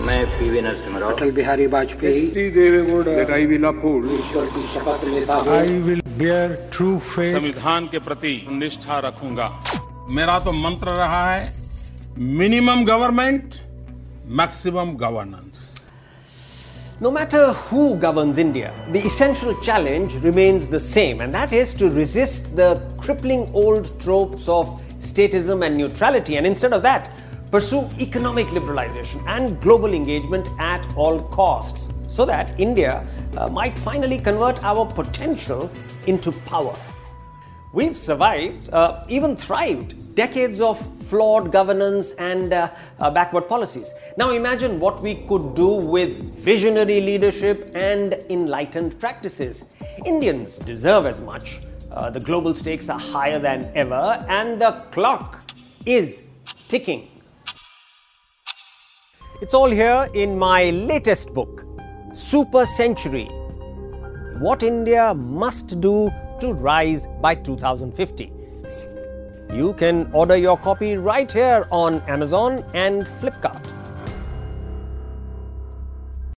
मैं पीवी नरसिंह अटल बिहारी वाजपेयी शपथ लेता हूँ I will bear true faith संविधान के प्रति निष्ठा रखूँगा मेरा तो मंत्र रहा है minimum government maximum governance No matter who governs India, the essential challenge remains the same, and that is to resist the crippling old tropes of statism and neutrality, and instead of that, pursue economic liberalization and global engagement at all costs, so that India uh, might finally convert our potential into power. We've survived, uh, even thrived, decades of flawed governance and uh, uh, backward policies. Now imagine what we could do with visionary leadership and enlightened practices. Indians deserve as much. Uh, the global stakes are higher than ever, and the clock is ticking. It's all here in my latest book, Super Century What India Must Do to Rise by 2050. You can order your copy right here on Amazon and Flipkart.